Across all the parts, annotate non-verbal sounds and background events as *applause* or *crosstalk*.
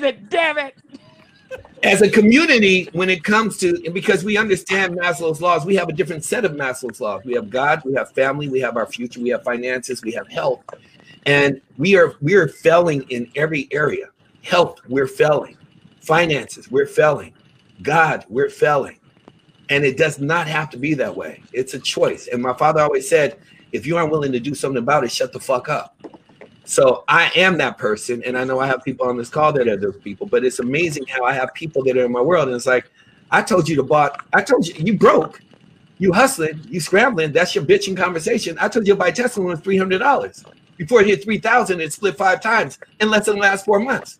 Damn it! As a community, when it comes to because we understand Maslow's laws, we have a different set of Maslow's laws. We have God, we have family, we have our future, we have finances, we have health, and we are we are failing in every area. Health, we're failing. Finances, we're failing. God, we're failing. And it does not have to be that way. It's a choice. And my father always said, if you aren't willing to do something about it, shut the fuck up. So I am that person. And I know I have people on this call that are those people, but it's amazing how I have people that are in my world. And it's like, I told you to bought, I told you, you broke, you hustling, you scrambling. That's your bitching conversation. I told you to buy Tesla was $300. Before it hit 3,000, it split five times in less than the last four months.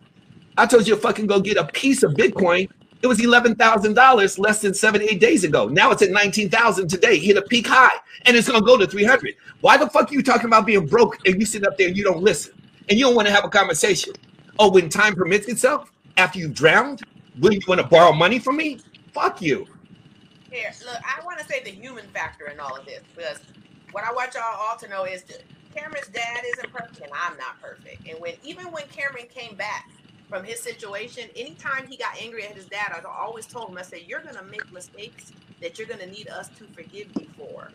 I told you to fucking go get a piece of Bitcoin it was $11,000 less than seven, eight days ago. Now it's at 19,000 today, hit a peak high, and it's to go to 300. Why the fuck are you talking about being broke and you sit up there and you don't listen and you don't want to have a conversation? Oh, when time permits itself, after you've drowned, will you want to borrow money from me? Fuck you. Here, look, I want to say the human factor in all of this because what I want y'all all to know is that Cameron's dad isn't perfect and I'm not perfect. And when even when Cameron came back from his situation, anytime he got angry at his dad, I always told him, I said, You're gonna make mistakes that you're gonna need us to forgive you for.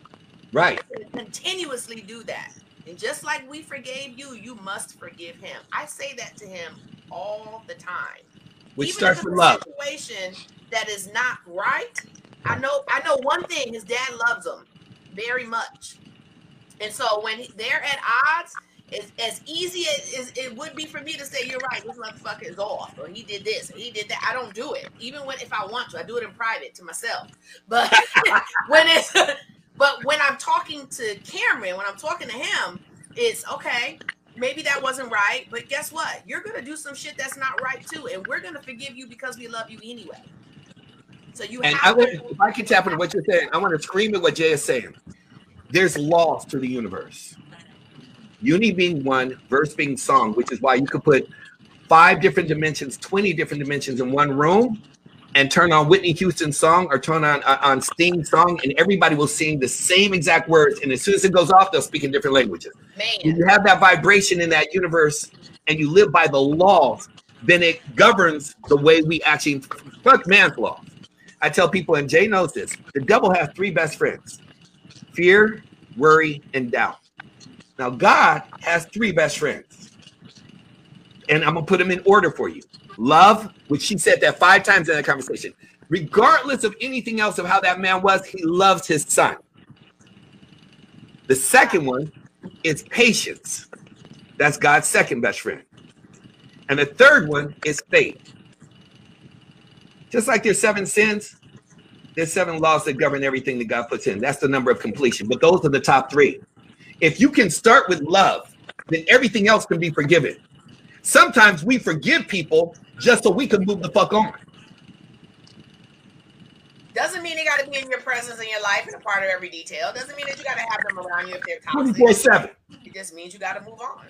Right. Continuously do that. And just like we forgave you, you must forgive him. I say that to him all the time. Which Even starts with love. Situation that is not right. I know. I know one thing. His dad loves him very much, and so when they're at odds, as, as easy as it would be for me to say, you're right, this motherfucker is off, or he did this, or he did that. I don't do it. Even when if I want to, I do it in private to myself. But *laughs* when it's but when I'm talking to Cameron, when I'm talking to him, it's okay. Maybe that wasn't right, but guess what? You're gonna do some shit that's not right too, and we're gonna forgive you because we love you anyway. So you and I would, if I can tap into what you're saying, I want to scream at what Jay is saying. There's laws to the universe Uni being one, verse being song, which is why you could put five different dimensions, 20 different dimensions in one room and turn on Whitney Houston song or turn on uh, on Sting song, and everybody will sing the same exact words. And as soon as it goes off, they'll speak in different languages. Man. You have that vibration in that universe, and you live by the laws. Then it governs the way we actually fuck man's laws. I tell people, and Jay knows this: the devil has three best friends: fear, worry, and doubt. Now, God has three best friends. And I'm going to put them in order for you love, which she said that five times in that conversation. Regardless of anything else of how that man was, he loves his son. The second one is patience. That's God's second best friend. And the third one is faith. Just like there's seven sins, there's seven laws that govern everything that God puts in. That's the number of completion. But those are the top three. If you can start with love, then everything else can be forgiven. Sometimes we forgive people just so we can move the fuck on. Doesn't mean they got to be in your presence in your life and a part of every detail. Doesn't mean that you got to have them around you if they're toxic. 24 7. It just means you got to move on.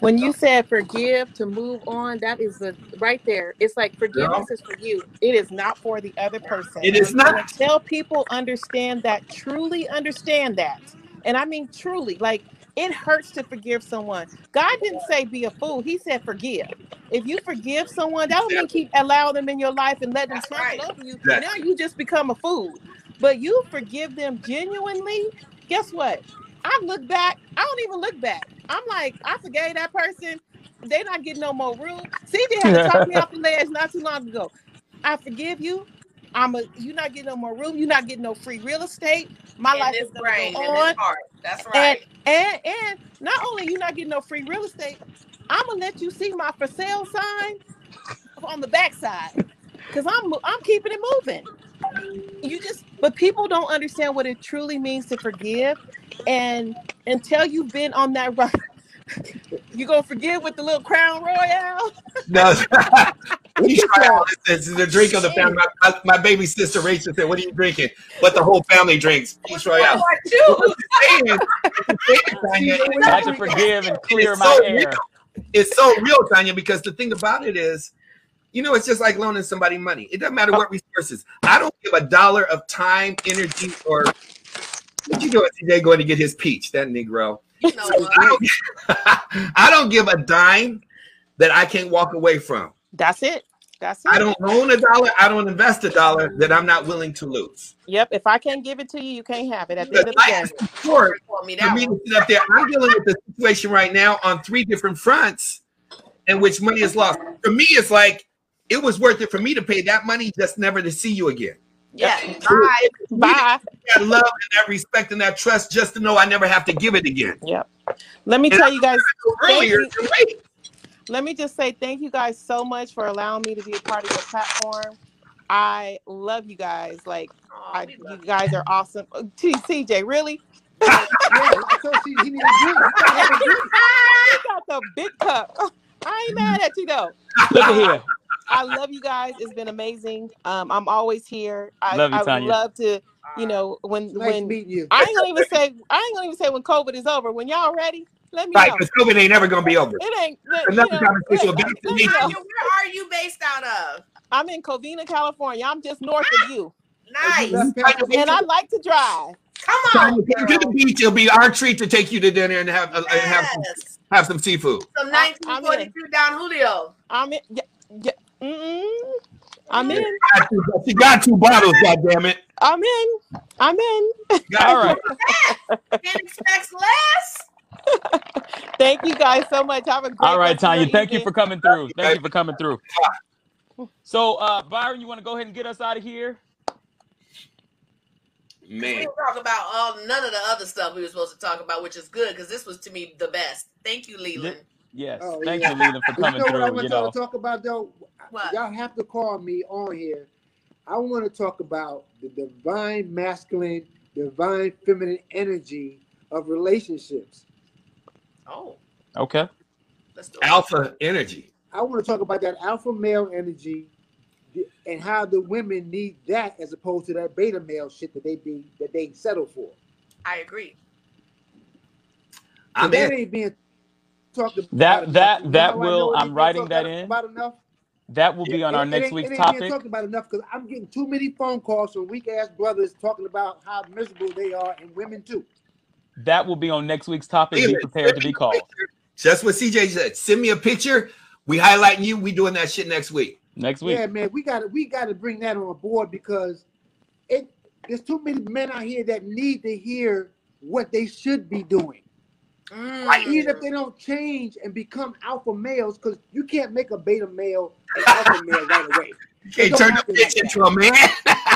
When you said forgive to move on, that is the right there. It's like forgiveness yeah. is for you. It is not for the other person. It is not. Until people understand that, truly understand that, and I mean truly, like it hurts to forgive someone. God didn't say be a fool. He said forgive. If you forgive someone, that would mean keep allow them in your life and let them trample right. over you. Now you just become a fool. But you forgive them genuinely. Guess what? I look back. I don't even look back. I'm like, I forgave that person. They're not getting no more room. CJ had to talk me *laughs* off the ledge not too long ago. I forgive you. I'm a you're not getting no more room, you're not getting no free real estate. My life is gonna brain, go on. That's right. And, and and not only you not getting no free real estate, I'm gonna let you see my for sale sign on the backside. Cause I'm I'm keeping it moving. You just but people don't understand what it truly means to forgive. And until you've been on that *laughs* ride, you gonna forgive with the little Crown Royal? No, *laughs* this is the drink of the family. My, my, baby sister Rachel said, "What are you drinking?" What the whole family drinks. Peace royale. I *laughs* to forgive and clear my so air. It's so real, Tanya, because the thing about it is, you know, it's just like loaning somebody money. It doesn't matter oh. what resources. I don't give a dollar of time, energy, or what you doing today going to get his peach, that Negro. I, don't, *laughs* I don't give a dime that I can't walk away from. That's it. That's it. I don't own a dollar. I don't invest a dollar that I'm not willing to lose. Yep. If I can't give it to you, you can't have it at the end of the day. ask for support For me, for that me one. to sit up there. I'm dealing with the situation right now on three different fronts in which money is lost. For me, it's like it was worth it for me to pay that money just never to see you again. Yeah. Bye. Bye. That love and that respect and that trust just to know I never have to give it again. Yep. Let me And tell you guys. Thank Earlier, you. You're right. Let me just say thank you guys so much for allowing me to be a part of your platform. I love you guys. Like Aw, I, you love you. guys are awesome. Uh, T- CJ, really? *laughs* Yeah, I told you he needed a drink. He gotta have a drink. *laughs* You got the big cup. *laughs* I ain't mad at you though. Look at here. I love you guys. It's been amazing. Um, I'm always here. I, Love you, I Tanya. love to, you know, when Nice when meeting you. I ain't gonna even say I ain't gonna even say when COVID is over. When y'all ready, let me Right, because COVID ain't never gonna be over. It ain't. let- you Another know, conversation will let- be let me know. Where are you based out of? I'm in Covina, California. I'm just north of you, Nice. And I like to drive. Come on. to to the beach. It'll be our treat to take you to dinner and have uh, and have some, have some seafood. Some I- I'm in. 1942 Don Julio. I'm in. Yeah, yeah, mm-mm. I'm in. She got two bottles. God damn it! I'm in. I'm in. *laughs* All right. Can't expect less. *laughs* Thank you guys so much. Have a great. All right, rest Tanya. Thank you for coming through. Thank you for coming through. So, uh, Byron, you want to go ahead and get us out of here? We Man, didn't talk about all none of the other stuff we were supposed to talk about, which is good because this was to me the best. Thank you, Leland. Yes. Oh, Thank yeah. you, Leland, for But you coming know what I want You y'all know. to talk about though? What? Y'all have to call me on here. I want to talk about the divine masculine, divine feminine energy of relationships. Oh, Okay. let's do it. alpha energy. I want to talk about that alpha male energy and how the women need that as opposed to that beta male shit that they be that they settle for. I agree. I'm that in. ain't being talked about. That- enough. that- You know that will- I'm writing that in. About enough. That will be on our It- it next ain't- week's it ain't topic. talked about enough because I'm getting too many phone calls from weak ass brothers talking about how miserable they are and women too. That will be on next week's topic. Be prepared to be called. picture. Just what CJ said. Send me a picture. We highlighting you. We doing that shit next week. Next week. Yeah, man, we got to we got to bring that on board because it there's too many men out here that need to hear what they should be doing. Mm. Even if they don't change and become alpha males, because you can't make a beta male an alpha male right away. You can't turn the happen bitch into a man. *laughs*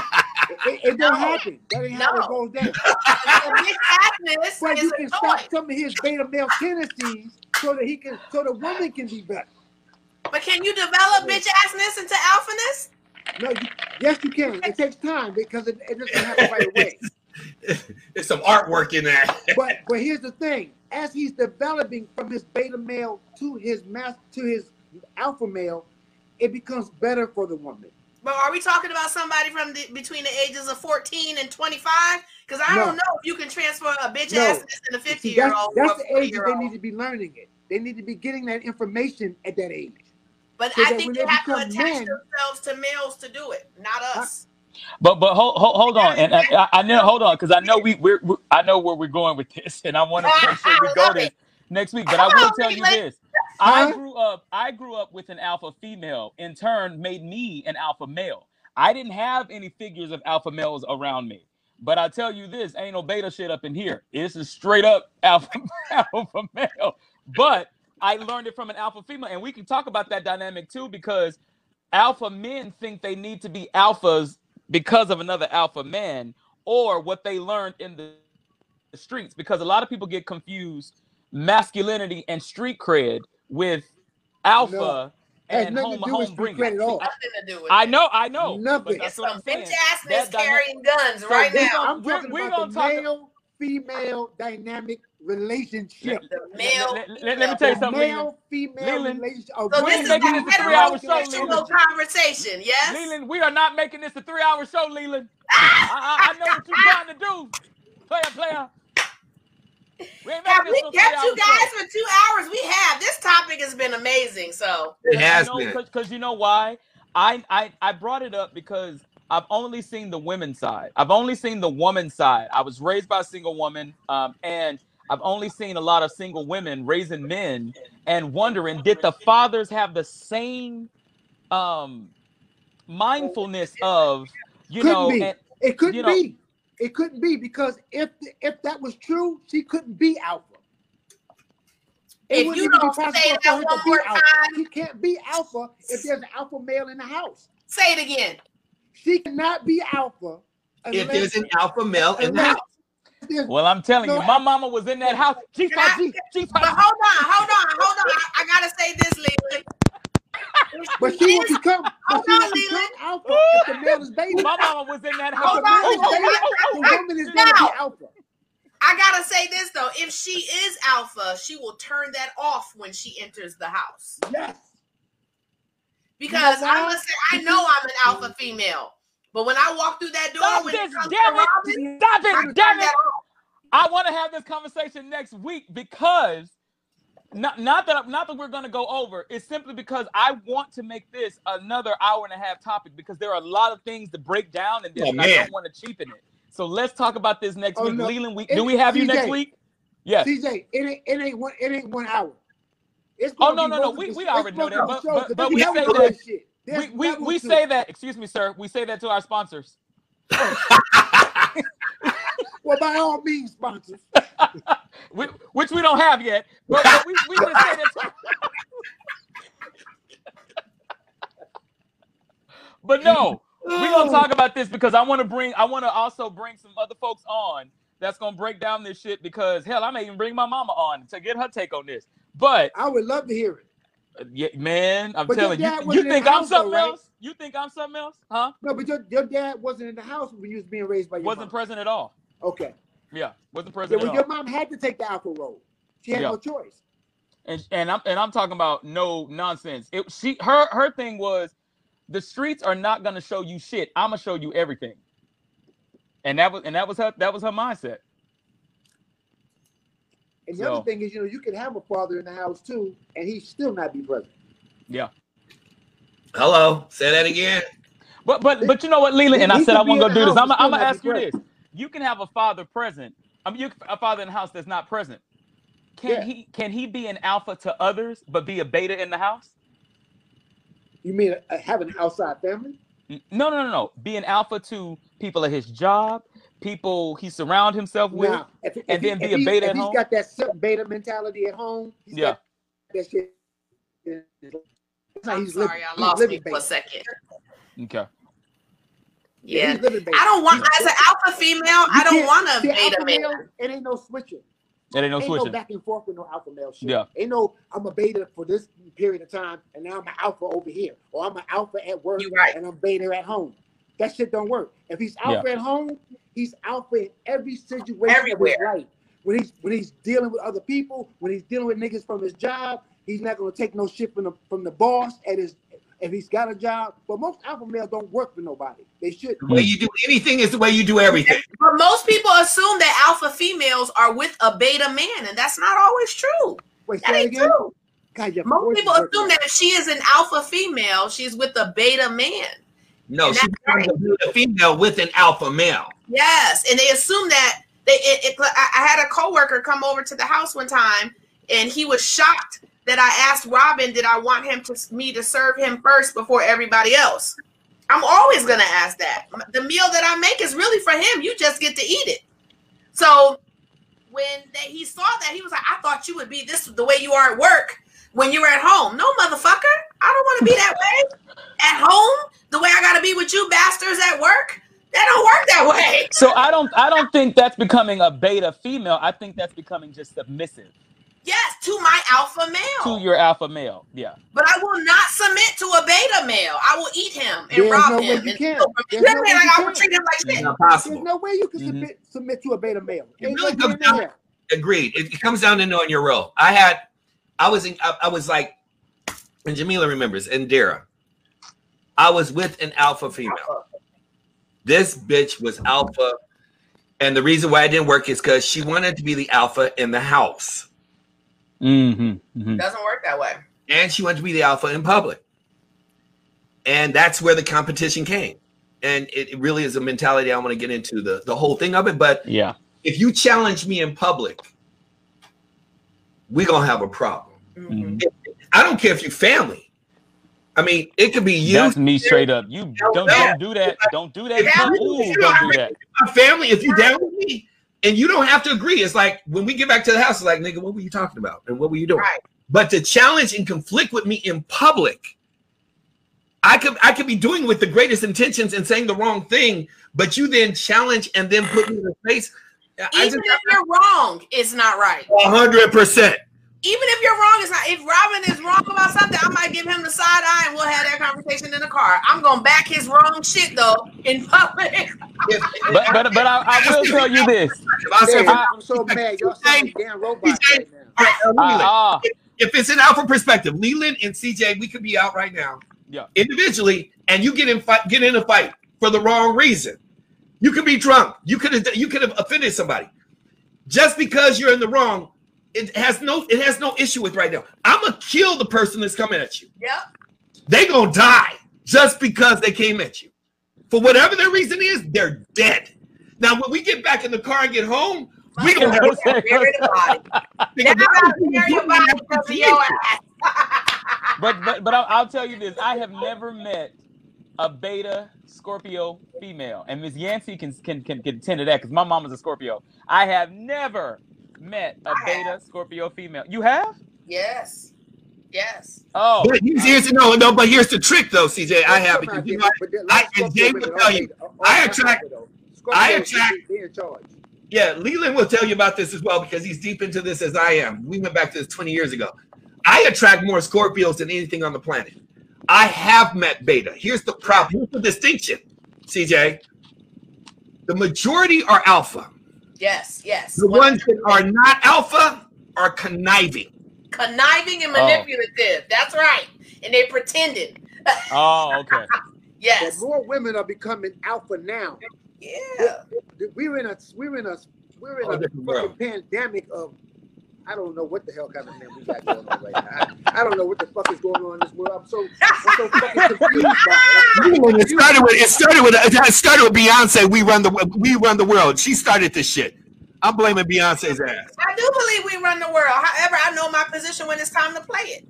It, it, it don't No. happen. That ain't how No. it goes down. The big happiness But you can stop choice. some of his beta male tendencies so that he can, so the woman can be better. But can you develop bitch assness into alphaness? No, you, yes, you can. It takes time because it, it doesn't happen right away. *laughs* There's some artwork in there. *laughs* But but here's the thing: as he's developing from his beta male to his mass to his alpha male, it becomes better for the woman. But are we talking about somebody from the, between the ages of 14 and 25? Because I No. don't know if you can transfer a bitch No. assness in a 50 See, year that's, old. that's the age that they need to be learning it. They need to be getting that information at that age. But so I think they they have to attach men- themselves to males to do it, not us. But but hold hold, hold on, and I, I know hold on because I know we we're, we I know where we're going with this, and I want to make sure we *laughs* go this next week. But I will tell you this: I grew up I grew up with an alpha female. In turn, made me an alpha male. I didn't have any figures of alpha males around me. But I tell you this: ain't no beta shit up in here. This is straight up *laughs* alpha alpha male. But I learned it from an alpha female, and we can talk about that dynamic too because alpha men think they need to be alphas because of another alpha man or what they learned in the streets because a lot of people get confused masculinity and street cred with alpha No. And home to do with home bringing. credit at all. Nothing to do with I know, I know. Nothing. That's what I'm bitch saying. assness That carrying guns So right we now. gon- I'm we're- talking we're about gonna the talk- male female dynamic relationship. The Let- male. let- let- let me tell you something, male female Leland. relationship. So We this woman is making a this a three-hour show, Leland. conversation, yes? Leland, we are not making this a three-hour show, Leland. *laughs* I, I, I know what you're trying to do, player, player. We ain't Have we kept you guys for two hours? We have. This topic has been amazing. So It has you know, been. Because you know why? I, I I brought it up because I've only seen the women's side. I've only seen the woman's side. I was raised by a single woman, um, and I've only seen a lot of single women raising men and wondering, did the fathers have the same um mindfulness of you Couldn't know be. and- It couldn't you know- be. It couldn't be because if if that was true, she couldn't be alpha. It If you don't say that one be more alpha. time- She can't be alpha if there's an alpha male in the house. Say it again. She cannot be alpha If there's an alpha male in the house. well, I'm telling No, you, my mama was in that house. Can I- G5G, But hold on, hold on, hold on. I, I gotta say this, Leland. But she will become, but Hold she will on, become Leland. alpha if the male is beta. My mama was in that house. Hold on, woman is going to Now. be alpha. I gotta say this though. If she is alpha, she will turn that off when she enters the house. Yes. Because You know? I'm gonna say I know I'm an alpha female. But when I walk through that door, Stop when it this, comes damn it. Robin, Stop I it, damn it. I want to have this conversation next week because not not that not that we're going to go over. It's simply because I want to make this another hour and a half topic because there are a lot of things to break down in this, Oh, and I don't want to cheapen it. So let's talk about this next Oh, week. no. Leland, we, It- do we have you next week? Yes. CJ, it ain't it ain't one it ain't one hour. It's Oh, no, no, no, we- we already know that, but- but- but we say that- shit. We, There's we, we say that, excuse me, sir. We say that to our sponsors. *laughs* Well, by all means, sponsors. *laughs* we, which we don't have yet, but, but we, we just say that. *laughs* but no, gonna talk about this because I want to bring, I want to also bring some other folks on that's gonna break down this shit. Because hell, I may even bring my mama on to get her take on this. But I would love to hear it. uh, yeah, man, I'm But telling you, you think I'm house, though, something right? else? You think I'm something else? Huh? No, but your, your dad wasn't in the house when you was being raised by your Wasn't mom. present at all. okay. Yeah, wasn't Yeah, present well, at your mom had to take the alpha role. She had Yeah. no choice. and and I'm and I'm talking about no nonsense. It she her her thing was the streets are not gonna show you shit. I'm gonna show you everything. And that was and that was her that was her mindset. And the So- other thing is, you know, you can have a father in the house too, and he still not be present. Yeah. Hello. Say that again. But but but you know what, Leland, and I said I could be want to go do this. I'm I'm gonna ask you this. You can have a father present. I mean, you a father in the house that's not present. Can Yeah. he can he be an alpha to others but be a beta in the house? You mean uh, having an outside family? No, no, no, no. Being alpha to people at his job, people he surround himself with. Now, if, if and he- then be if a he- beta if at he's home? got that certain beta mentality at home. He's Yeah. that shit. I'm he's sorry, living. I lost me living for a second. Okay. Yeah. He's living beta. I don't want as an alpha female, I don't want a see, beta male, It ain't no switching. It ain't no ain't no back and forth with no alpha male shit. Yeah. Ain't no I'm a beta for this period of time and now I'm an alpha over here. Or I'm an alpha at work right. and I'm beta at home. That shit don't work. If he's alpha at home, he's alpha in every situation Everywhere. of his life. When he's when he's dealing with other people, when he's dealing with niggas from his job, he's not gonna take no shit from the from the boss at his if he's got a job. But most alpha males don't work for nobody. They should. The way you do anything is the way you do everything. But most people assume that alpha females are with a beta man, and that's not always true. Wait, That ain't again. true. God, Most people is working. assume that if she is an alpha female, she's with a beta man. No, And she that's a female with an alpha male. Yes, and they assume that they. It, it, I I had a coworker come over to the house one time, and he was shocked that I asked Robin, "Did I want him to me to serve him first before everybody else?" I'm always gonna ask that. The meal that I make is really for him. You just get to eat it. So when they, he saw that, he was like, "I thought you would be this the way you are at work when you're at home." No, motherfucker, I don't want to be that way at home. The way I gotta be with you bastards at work. That don't work that way. So I don't I don't think that's becoming a beta female. I think that's becoming just submissive Yes, to my alpha male. to your alpha male. Yeah. but I will not submit to a beta male. I will eat him and There's rob no way him. you and can. steal from There's no way you I will treat him like It's shit. There's no way you can Mhm. submit submit to a beta male. It Ain't really no comes down- there. Agreed. It, it comes down to knowing your role. I had, I was in, I, I was like, and Jamila remembers, and Dara. I was with an alpha female. This bitch was alpha, and the reason why it didn't work is because she wanted to be the alpha in the house, Mm-hmm. mm-hmm. Doesn't work that way. and she wanted to be the alpha in public, and that's where the competition came. And it, it really is a mentality. I want to get into the the whole thing of it, but Yeah. if you challenge me in public we're gonna have a problem. Mhm. I don't care if you family. I mean, it could be you, That's me straight up. You don't don't do that. Don't do that. Don't do that. my family. If you down with me, and you don't have to agree. It's like when we get back to the house, it's like, nigga, what were you talking about? And what were you doing? Right. But to challenge and conflict with me in public, I could I could be doing with the greatest intentions and saying the wrong thing, but you then challenge and then put me in the face. I Even just if you're wrong, it's not right. hundred percent. Even if you're wrong, it's not. If Robin is wrong about something, I might give him the side eye and we'll have that conversation in the car. I'm gonna back his wrong shit though in public. But but but I, I will tell you this. I say, Hey, I'm so mad. Y'all sound like damn robots right now. all right, uh, Leland, Ah, if it's an alpha perspective, Leland and CJ, we could be out right now. Yeah. Individually, and you get in fight, get in a fight for the wrong reason. You could be drunk. You could have you could have offended somebody. Just because you're in the wrong, it has no it has no issue with right now. I'm gonna kill the person that's coming at you. Yep. They gonna die just because they came at you. For whatever their reason is, they're dead. Now, when we get back in the car and get home, we gonna have Bury the body. Now I gotta bury your body because of your ass. *laughs* but but but I'll, I'll tell you this: I have never met a beta Scorpio female, and Miss Yancey can can can, can attend to that because my mom is a Scorpio. I have never met a I beta Scorpio female. You have? Yes. Yes. Oh, But here's, here's no, no, but here's the trick though, CJ. I have Some because you know, but there- I- like Jay will tell you, are- are- I attract- I attract- should be in charge. yeah, Leland will tell you about this as well because he's deep into this as I am. We went back to this 20 years ago. I attract more Scorpios than anything on the planet. I have met beta. Here's the problem. Here's the distinction, CJ. The majority are alpha. Yes. Yes. The ones that are not alpha are conniving. conniving and Oh. manipulative. That's right. And they pretended. oh, okay. *laughs* But Yes. more women are becoming alpha now. Yeah. We're in a we're in a we're in Oh, a different fucking world. pandemic of I don't know what the hell kind of man we got going on right now. I, I don't know what the fuck is going on in this world. I'm so I'm so fucking *laughs* confused by it. It started with it started with it started with Beyonce. We run the we run the world. She started this shit. I'm blaming Beyonce's ass. I do believe we run the world. However, I know my position when it's time to play it.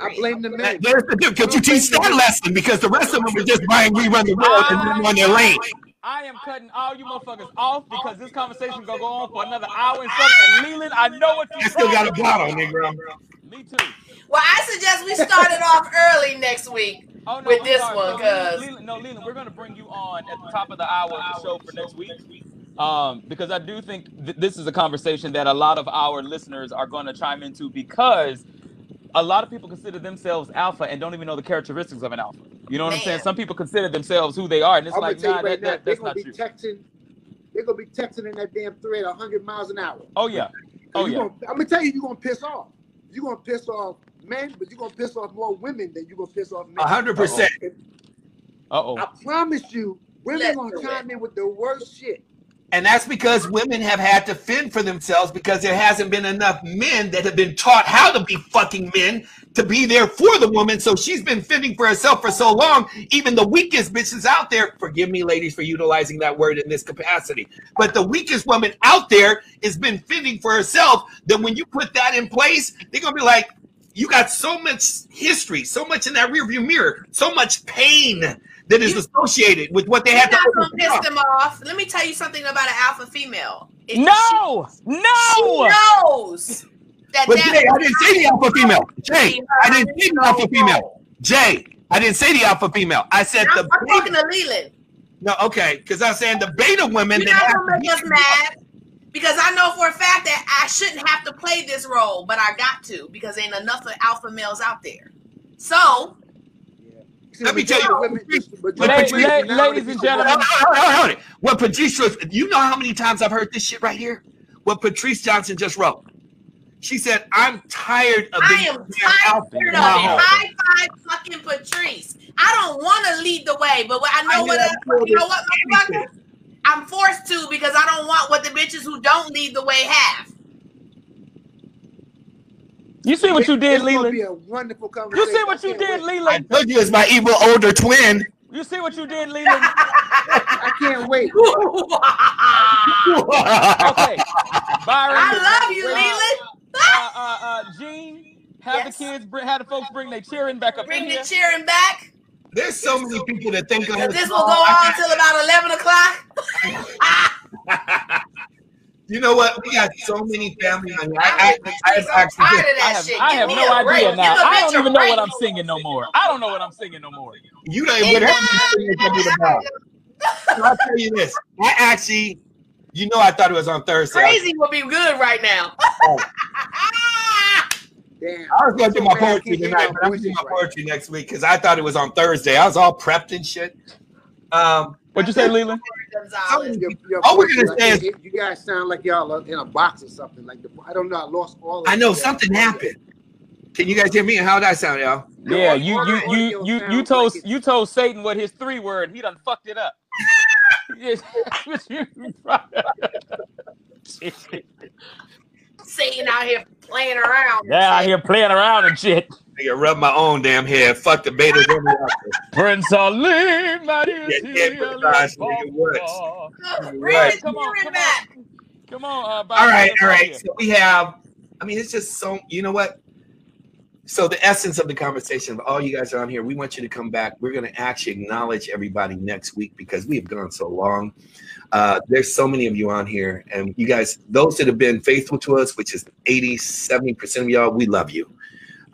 I blame the men. There's the difference. Because you teach that lesson because the rest of them are just buying we run the world and ah, then on their lane. I am cutting all you motherfuckers off because this conversation gonna go on for another hour and something. And Leland, I know what you. I still got a bottle, nigga. Me too. Well, I suggest we start it off early next week. Oh, no, With I'm this sorry. one, So, Leland- 'cause- Leland- no, Leland, we're gonna bring you on at the top of the hour of the show for next week. Um, because I do think th- this is a conversation that a lot of our listeners are going to chime into because a lot of people consider themselves alpha and don't even know the characteristics of an alpha. You know what I'm saying? Some people consider themselves who they are, and it's I'm like, nah, tell you right that, now, that, they're that's gonna not be true. texting. They're gonna be texting in that damn thread 100 miles an hour. Oh yeah, oh You yeah. Gonna, I'm gonna tell you, you're gonna piss off. You're gonna piss off men, but you're gonna piss off more women than you're gonna piss off men. A hundred percent. Uh oh. I promise you, women Let's gonna chime in with the worst shit. And that's because women have had to fend for themselves because there hasn't been enough men that have been taught how to be fucking men to be there for the woman. So she's been fending for herself for so long. Even the weakest bitches out there, forgive me, ladies, for utilizing that word in this capacity, but the weakest woman out there has been fending for herself. That when you put that in place, they're gonna be like, you got so much history, so much in that rearview mirror, so much pain that is You- associated with what they You're to not gonna overcome. piss them off. Let me tell you something about an alpha female. If No, she, no. she knows that But that Jay, I didn't say the alpha female. Jay, I didn't say the alpha female. Jay, I didn't say the alpha female. I said I'm, the I'm talking to Leland. No, okay, because I'm saying the beta women You're that not gonna make us mad because I know for a fact that I shouldn't have to play this role, but I got to because ain't enough of alpha males out there. So See, Let me tell you- of women just- majority La- of Patrice, women la- nowadays ladies and gentlemen. What Patrice, you know how many times I've heard this shit right here? What Patrice Johnson just wrote. She said, "I'm tired of I being am damn tired alpha of it. High five fucking Patrice. I don't want to lead the way, but I know I what never told you know what, motherfucker? I'm forced to because I don't want what the bitches who don't lead the way have. You see what you did, It's Leland? be a wonderful You see what you did, wait. I told you it's my evil older twin. You see what you did, Leland? *laughs* I can't wait. *laughs* Okay, Byron. I love you, Leland. uh, uh, uh, Gene, have Yes. the kids, bring, have the folks bring their cheering back up Bring in the here. cheering back. There's so many people that think I'm Because this will go on until about 11 o'clock. *laughs* You know what? We got so many family on here. I, I'm, I, I, I'm actually tired just- of that I have. I have no a break. idea now. I don't even know what I'm singing no more. I don't know what I'm singing no more. you don't even whatever you sing is about. So I'll tell you this. I actually, you know, I thought it was on Thursday. Crazy will be good right now. Damn. I was going to do my poetry tonight, but I'm going to do my poetry next week because I thought it was on Thursday. I was all prepped and shit. Um, What'd you say, Leland? Gonzalez. Your, your All we're gonna say can't you guys sound like y'all are in a box or something. Like the, I don't know. I lost all. Of I know that. something happened. Can you guys hear me? How did I sound, y'all? Yeah, you you you you you told like you told Satan what his three word. He done fucked it up. *laughs* Yes. *laughs* Satan out here playing around. yeah, out shit. here playing around and shit. Nigga, rub my own damn head. Fuck the betas. in the office. Prince Ali, Maria, Yeah, yeah, but gosh, nigga, what? Bring Right. Come on, cheering come on, come on. Uh, All Bobby, right, let's all go right. here. So we have, I mean, it's just so, you know what? So the essence of the conversation of all you guys are on here, we want you to come back. We're going to actually acknowledge everybody next week because we have gone so long. Uh, there's so many of you on here, and you guys, those that have been faithful to us, which is 80, 70% of y'all, we love you.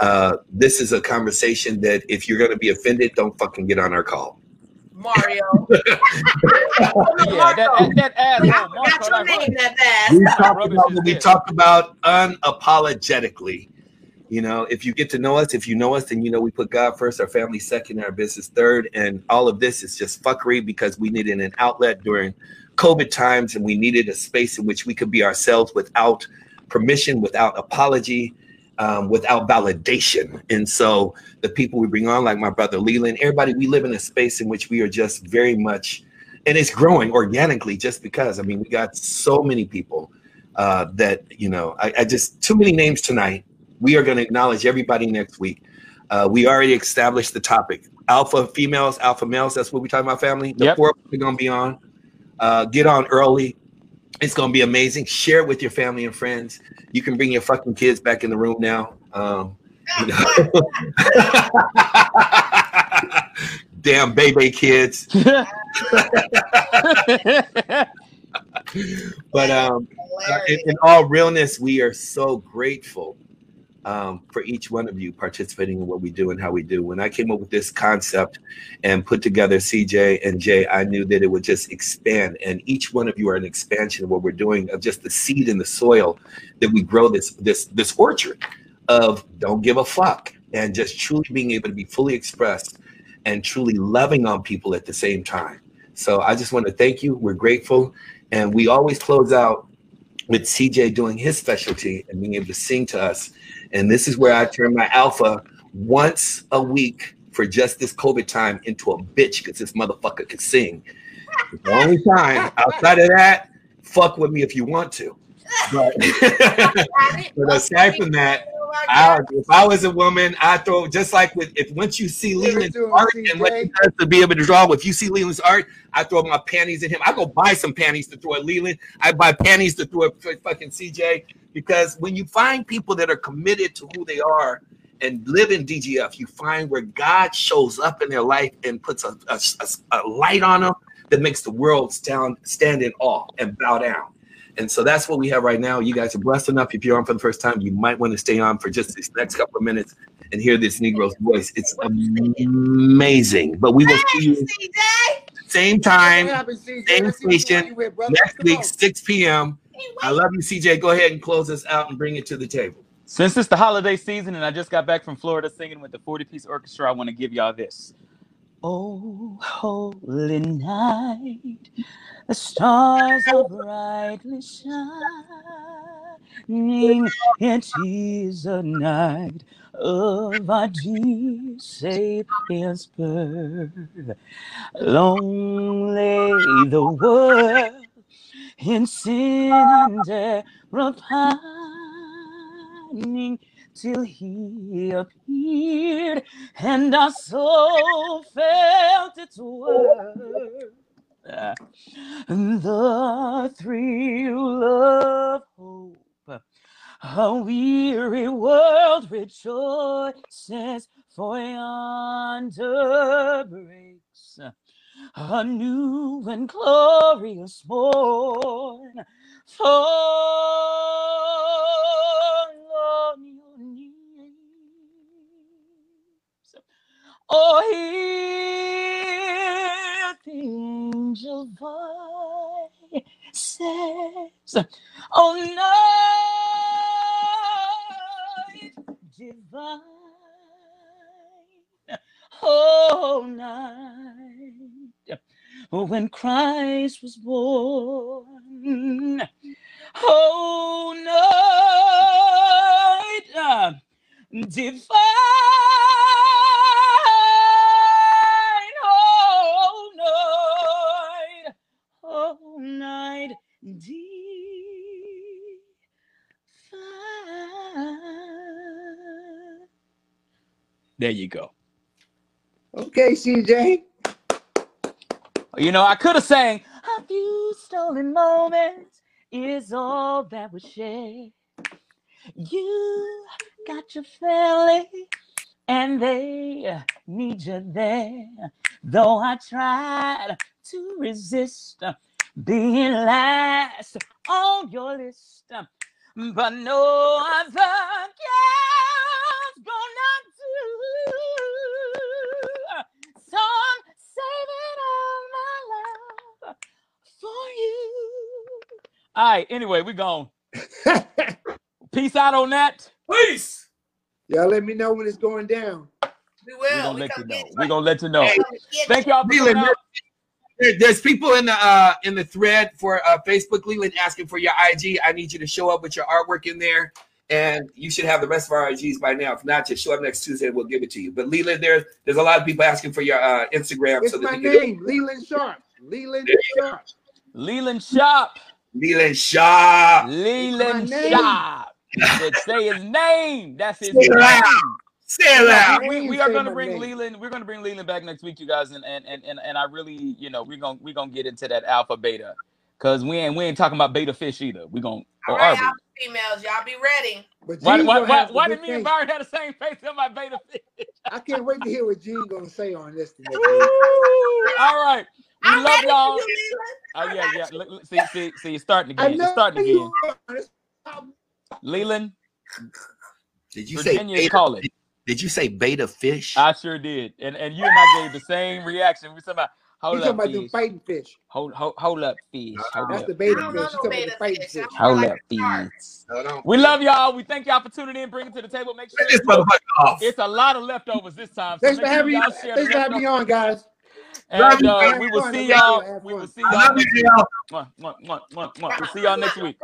Uh, this is a conversation that if you're going to be offended, don't fucking get on our call. Mario. *laughs* Yeah, that that, that asshole. forgot Marco, your that- name that fast. we talked Rubbish about we this. talked about unapologetically. You know, if you get to know us, if you know us, then you know we put God first, our family second, and our business third. And all of this is just fuckery because we needed an outlet during COVID times and we needed a space in which we could be ourselves without permission, without apology, um, without validation. And so the people we bring on, like my brother Leland, everybody, we live in a space in which we are just very much, and it's growing organically just because. I mean, we got so many people uh, that, you know, I, I just, too many names tonight. We are going to acknowledge everybody next week. Uh, we already established the topic alpha females, alpha males. That's what we're talking about, family. The Yep. four we're going to be on. Uh, get on early. It's going to be amazing. Share it with your family and friends. You can bring your fucking kids back in the room now. Um, you know. *laughs* Damn baby kids. *laughs* But um, in, in all realness, we are so grateful um, for each one of you participating in what we do and how we do. When I came up with this concept and put together CJ and Jay, I knew that it would just expand. And each one of you are an expansion of what we're doing, of just the seed in the soil that we grow this this this orchard of don't give a fuck and just truly being able to be fully expressed and truly loving on people at the same time. So I just want to thank you. We're grateful. And we always close out with CJ doing his specialty and being able to sing to us. And this is where I turn my alpha once a week for just this COVID time into a bitch because this motherfucker can sing. It's the only time. Outside of that, fuck with me if you want to. But, *laughs* but aside from that, I, if I was a woman, I throw just like with if once you see Leland's art and what he does to be able to draw. If you see Leland's art, I throw my panties at him. I go buy some panties to throw at Leland. I buy panties to throw at fucking CJ because when you find people that are committed to who they are and live in DGF, you find where God shows up in their life and puts a, a, a- a light on them that makes the world stand stand in awe and bow down. And so that's what we have right now. You guys are blessed enough. If you're on for the first time, you might want to stay on for just this next couple of minutes and hear this Negro's voice. It's amazing. But we will see you same time same Let's see what station, you with, brother. next week, 6 p.m. Hey, I love you, CJ. Go ahead and close us out and bring it to the table. Since it's the holiday season and I just got back from Florida singing with the 40 piece orchestra, I want to give y'all this. Oh, holy night, the stars are brightly shining. And it is a night of our dear Savior's birth. Long lay the world in sin and error pining till he appeared and our soul felt its worth. The thrill of hope A weary world rejoices, for yonder breaks a new and glorious morn. Fall on your knees. Oh, hear the angel voices. Oh, night divine. Oh, night when Christ was born. Oh, night uh, divine. Oh, night. Oh, night divine. There you go. Okay, CJ. You know, I could have sang a few stolen moments is all that was shared. You got your family and they need you there. Though I tried to resist being last on your list, but no other girl's All right, anyway, we gone. *laughs* Peace out on that. Peace. Y'all let me know when it's going down. We We're gonna We let you know. We're gonna let you know. Hey, We come get Thank you. y'all for Leland, coming. There- there's people in the uh in the thread for uh Facebook Leland asking for your IG. I need you to show up with your artwork in there. And you should have the rest of our IGs by now. If not, just show up next Tuesday and we'll give it to you. But Leland, there's there's a lot of people asking for your uh Instagram It's so that my we can name, Leland Sharp. Leland Sharp. Leland Shop. Leland Shaw. Leland name. Shop. But say his name. That's his Say it name. loud. Say it loud. We, we, are gonna my bring name. Leland. We're gonna bring Leland back next week, you guys, and and and and, and I really, you know, we're gonna we're gonna get into that alpha beta, cause we ain't we ain't talking about beta fish either. We gonna All or right, are we? alpha females, y'all be ready. But Why Gene why gonna why, why did me and. Byron have the same face on my beta fish? I can't wait to hear what Gene gonna say on this today. *laughs* All right, we I'm love ready y'all. for uh, you, Leland. Oh yeah, yeah. Look, look, See, see, see, it's starting again. It's starting again. Um, Leland, Did you say Virginia is beta, calling. did you say beta fish? I sure did, and and you and I gave the same reaction. We said about hold He's talking up, about them fish. fighting fish. Hold, hold, hold up, fish. Hold That's up. the beta fish. know no beta fighting fish. fish. Hold like up, fish. We love y'all. We thank y'all for tuning in, bringing to the table. Make sure Turn this motherfucker off. it's a lot of leftovers this time. So Thanks for having me. y'all share the Thanks for having me on, guys. And uh, we will see y'all. We will see y'all love next you, week. y'all. Mwah, mwah. We'll see y'all next week.